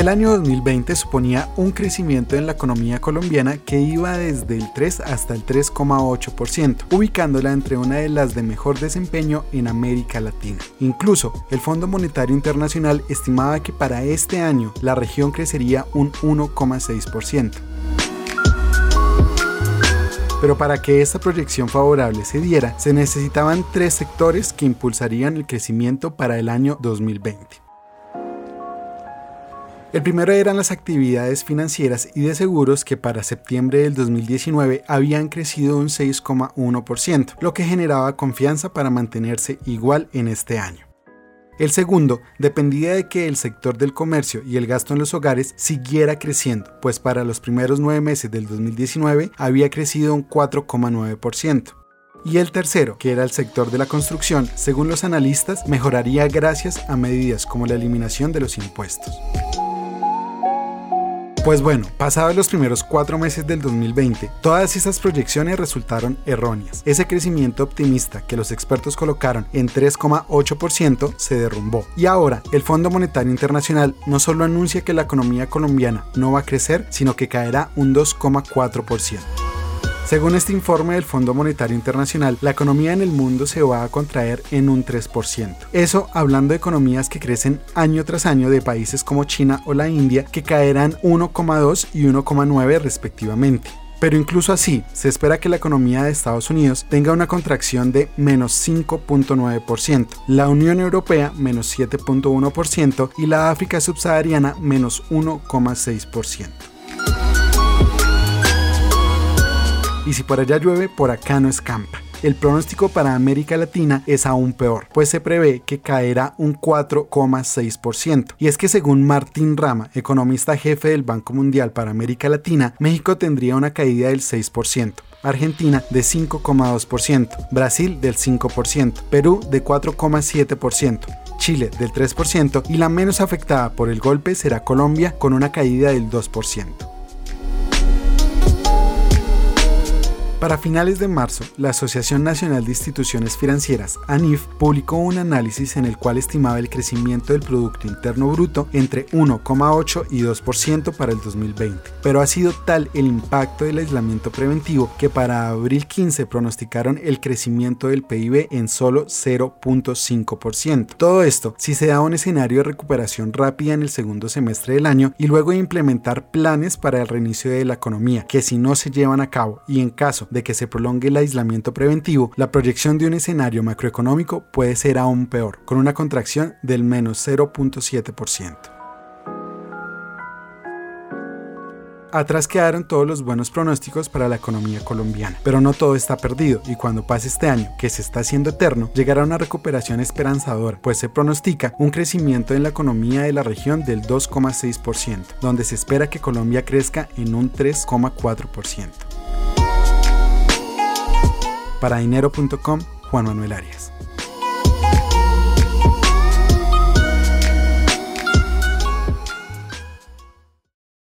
El año 2020 suponía un crecimiento en la economía colombiana que iba desde el 3 hasta el 3,8%, ubicándola entre una de las de mejor desempeño en América Latina. Incluso, el Fondo Monetario Internacional estimaba que para este año la región crecería un 1,6%. Pero para que esta proyección favorable se diera, se necesitaban tres sectores que impulsarían el crecimiento para el año 2020. El primero eran las actividades financieras y de seguros que para septiembre del 2019 habían crecido un 6,1%, lo que generaba confianza para mantenerse igual en este año. El segundo dependía de que el sector del comercio y el gasto en los hogares siguiera creciendo, pues para los primeros nueve meses del 2019 había crecido un 4,9%. Y el tercero, que era el sector de la construcción, según los analistas, mejoraría gracias a medidas como la eliminación de los impuestos. Pues bueno, pasados los primeros cuatro meses del 2020, todas esas proyecciones resultaron erróneas. Ese crecimiento optimista que los expertos colocaron en 3,8% se derrumbó. Y ahora, el Fondo Monetario Internacional no solo anuncia que la economía colombiana no va a crecer, sino que caerá un 2,4%. Según este informe del Fondo Monetario Internacional, la economía en el mundo se va a contraer en un 3%. Eso hablando de economías que crecen año tras año de países como China o la India, que caerán 1,2 y 1,9 respectivamente. Pero incluso así, se espera que la economía de Estados Unidos tenga una contracción de menos 5.9%, la Unión Europea menos 7.1% y la África subsahariana menos 1,6%. Y si por allá llueve, por acá no escampa. El pronóstico para América Latina es aún peor, pues se prevé que caerá un 4,6%. Y es que según Martín Rama, economista jefe del Banco Mundial para América Latina, México tendría una caída del 6%. Argentina de 5,2%, Brasil del 5%, Perú de 4,7%. Chile del 3% y la menos afectada por el golpe será Colombia con una caída del 2%. Para finales de marzo, la Asociación Nacional de Instituciones Financieras, ANIF, publicó un análisis en el cual estimaba el crecimiento del Producto Interno Bruto entre 1,8 y 2% para el 2020. Pero ha sido tal el impacto del aislamiento preventivo que para abril 15 pronosticaron el crecimiento del PIB en solo 0.5%. Todo esto si se da un escenario de recuperación rápida en el segundo semestre del año y luego implementar planes para el reinicio de la economía, que si no se llevan a cabo y en caso de que se prolongue el aislamiento preventivo, la proyección de un escenario macroeconómico puede ser aún peor, con una contracción del menos 0.7%. Atrás quedaron todos los buenos pronósticos para la economía colombiana, pero no todo está perdido y cuando pase este año, que se está haciendo eterno, llegará una recuperación esperanzadora, pues se pronostica un crecimiento en la economía de la región del 2,6%, donde se espera que Colombia crezca en un 3,4%. Para dinero.com, Juan Manuel Arias.